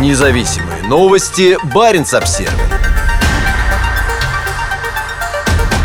Независимые новости. Барин обсерва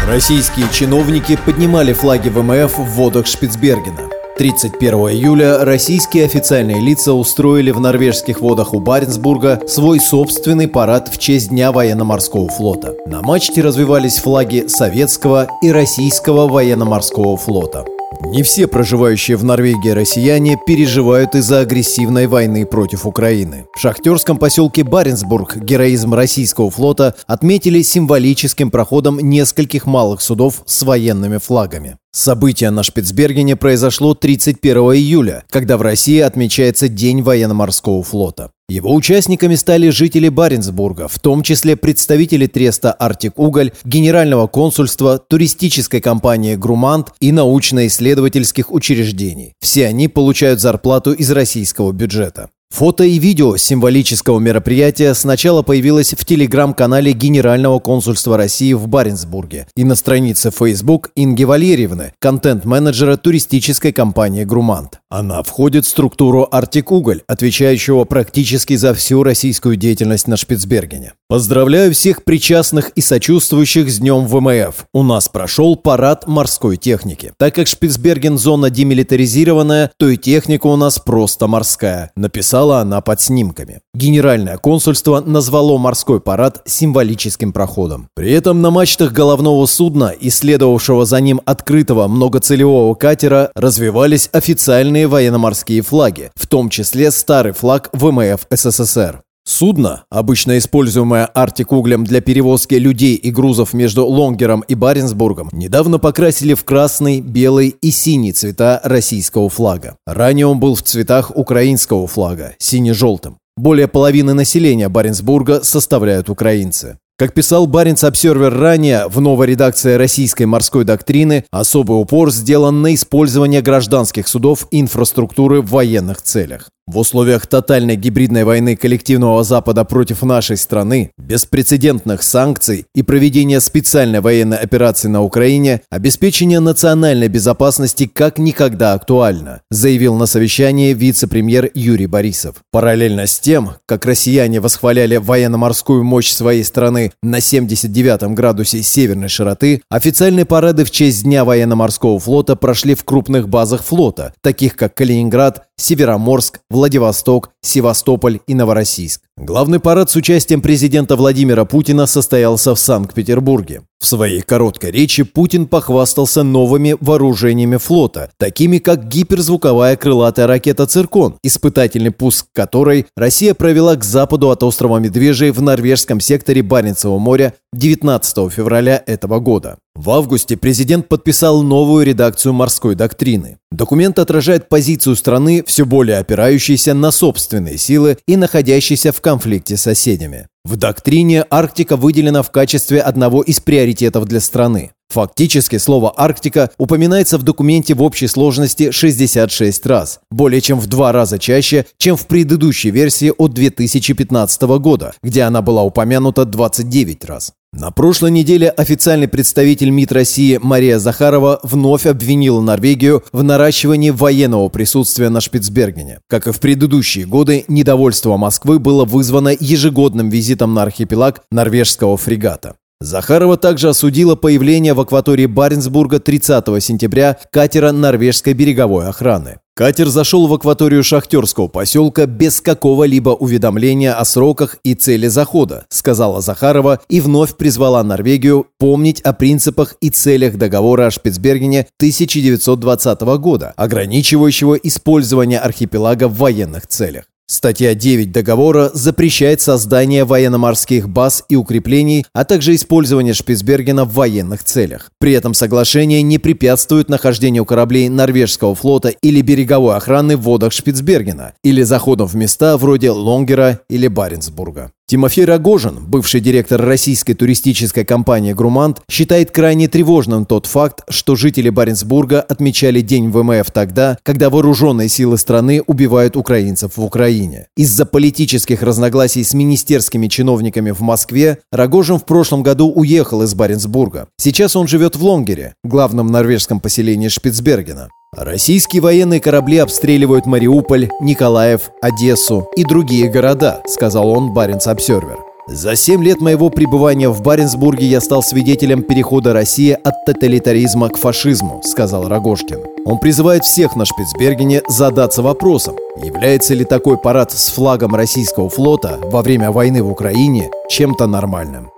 Российские чиновники поднимали флаги ВМФ в водах Шпицбергена. 31 июля российские официальные лица устроили в норвежских водах у Баренцбурга свой собственный парад в честь Дня военно-морского флота. На мачте развивались флаги советского и российского военно-морского флота. Не все проживающие в Норвегии россияне переживают из-за агрессивной войны против Украины. В шахтерском поселке Баренцбург героизм российского флота отметили символическим проходом нескольких малых судов с военными флагами. Событие на Шпицбергене произошло 31 июля, когда в России отмечается День военно-морского флота. Его участниками стали жители Баренцбурга, в том числе представители треста «Артик Уголь», генерального консульства, туристической компании «Грумант» и научно-исследовательских учреждений. Все они получают зарплату из российского бюджета. Фото и видео символического мероприятия сначала появилось в телеграм-канале Генерального консульства России в Баренцбурге и на странице Facebook Инги Валерьевны, контент-менеджера туристической компании «Грумант». Она входит в структуру «Артик Уголь», отвечающего практически за всю российскую деятельность на Шпицбергене. Поздравляю всех причастных и сочувствующих с Днем ВМФ. У нас прошел парад морской техники. Так как Шпицберген зона демилитаризированная, то и техника у нас просто морская. Написал писала она под снимками. Генеральное консульство назвало морской парад символическим проходом. При этом на мачтах головного судна и следовавшего за ним открытого многоцелевого катера развивались официальные военно-морские флаги, в том числе старый флаг ВМФ СССР. Судно, обычно используемое Артик-углем для перевозки людей и грузов между Лонгером и Баренцбургом, недавно покрасили в красный, белый и синий цвета российского флага. Ранее он был в цветах украинского флага, сине-желтым. Более половины населения Баренцбурга составляют украинцы. Как писал Баренц Обсервер ранее, в новой редакции российской морской доктрины особый упор сделан на использование гражданских судов инфраструктуры в военных целях. В условиях тотальной гибридной войны коллективного Запада против нашей страны, беспрецедентных санкций и проведения специальной военной операции на Украине, обеспечение национальной безопасности как никогда актуально, заявил на совещании вице-премьер Юрий Борисов. Параллельно с тем, как россияне восхваляли военно-морскую мощь своей страны на 79 градусе северной широты, официальные парады в честь Дня военно-морского флота прошли в крупных базах флота, таких как Калининград, Североморск, Владивосток, Севастополь и Новороссийск. Главный парад с участием президента Владимира Путина состоялся в Санкт-Петербурге. В своей короткой речи Путин похвастался новыми вооружениями флота, такими как гиперзвуковая крылатая ракета «Циркон», испытательный пуск которой Россия провела к западу от острова Медвежий в норвежском секторе Баренцева моря 19 февраля этого года. В августе президент подписал новую редакцию морской доктрины. Документ отражает позицию страны, все более опирающейся на собственные силы и находящейся в конфликте с соседями. В доктрине Арктика выделена в качестве одного из приоритетов для страны. Фактически слово «Арктика» упоминается в документе в общей сложности 66 раз, более чем в два раза чаще, чем в предыдущей версии от 2015 года, где она была упомянута 29 раз. На прошлой неделе официальный представитель МИД России Мария Захарова вновь обвинила Норвегию в наращивании военного присутствия на Шпицбергене. Как и в предыдущие годы, недовольство Москвы было вызвано ежегодным визитом на архипелаг норвежского фрегата. Захарова также осудила появление в акватории Баренцбурга 30 сентября катера норвежской береговой охраны. Катер зашел в акваторию шахтерского поселка без какого-либо уведомления о сроках и цели захода, сказала Захарова и вновь призвала Норвегию помнить о принципах и целях договора о Шпицбергене 1920 года, ограничивающего использование архипелага в военных целях. Статья 9 договора запрещает создание военно-морских баз и укреплений, а также использование Шпицбергена в военных целях. При этом соглашение не препятствует нахождению кораблей норвежского флота или береговой охраны в водах Шпицбергена или заходом в места вроде Лонгера или Баренцбурга. Тимофей Рогожин, бывший директор российской туристической компании «Грумант», считает крайне тревожным тот факт, что жители Баренцбурга отмечали День ВМФ тогда, когда вооруженные силы страны убивают украинцев в Украине. Из-за политических разногласий с министерскими чиновниками в Москве Рогожин в прошлом году уехал из Баренцбурга. Сейчас он живет в Лонгере, главном норвежском поселении Шпицбергена. Российские военные корабли обстреливают Мариуполь, Николаев, Одессу и другие города, сказал он Баренц Обсервер. За семь лет моего пребывания в Баренцбурге я стал свидетелем перехода России от тоталитаризма к фашизму, сказал Рогожкин. Он призывает всех на Шпицбергене задаться вопросом, является ли такой парад с флагом российского флота во время войны в Украине чем-то нормальным.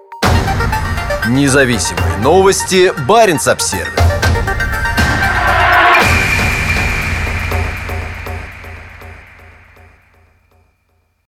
Независимые новости. Барин обсервис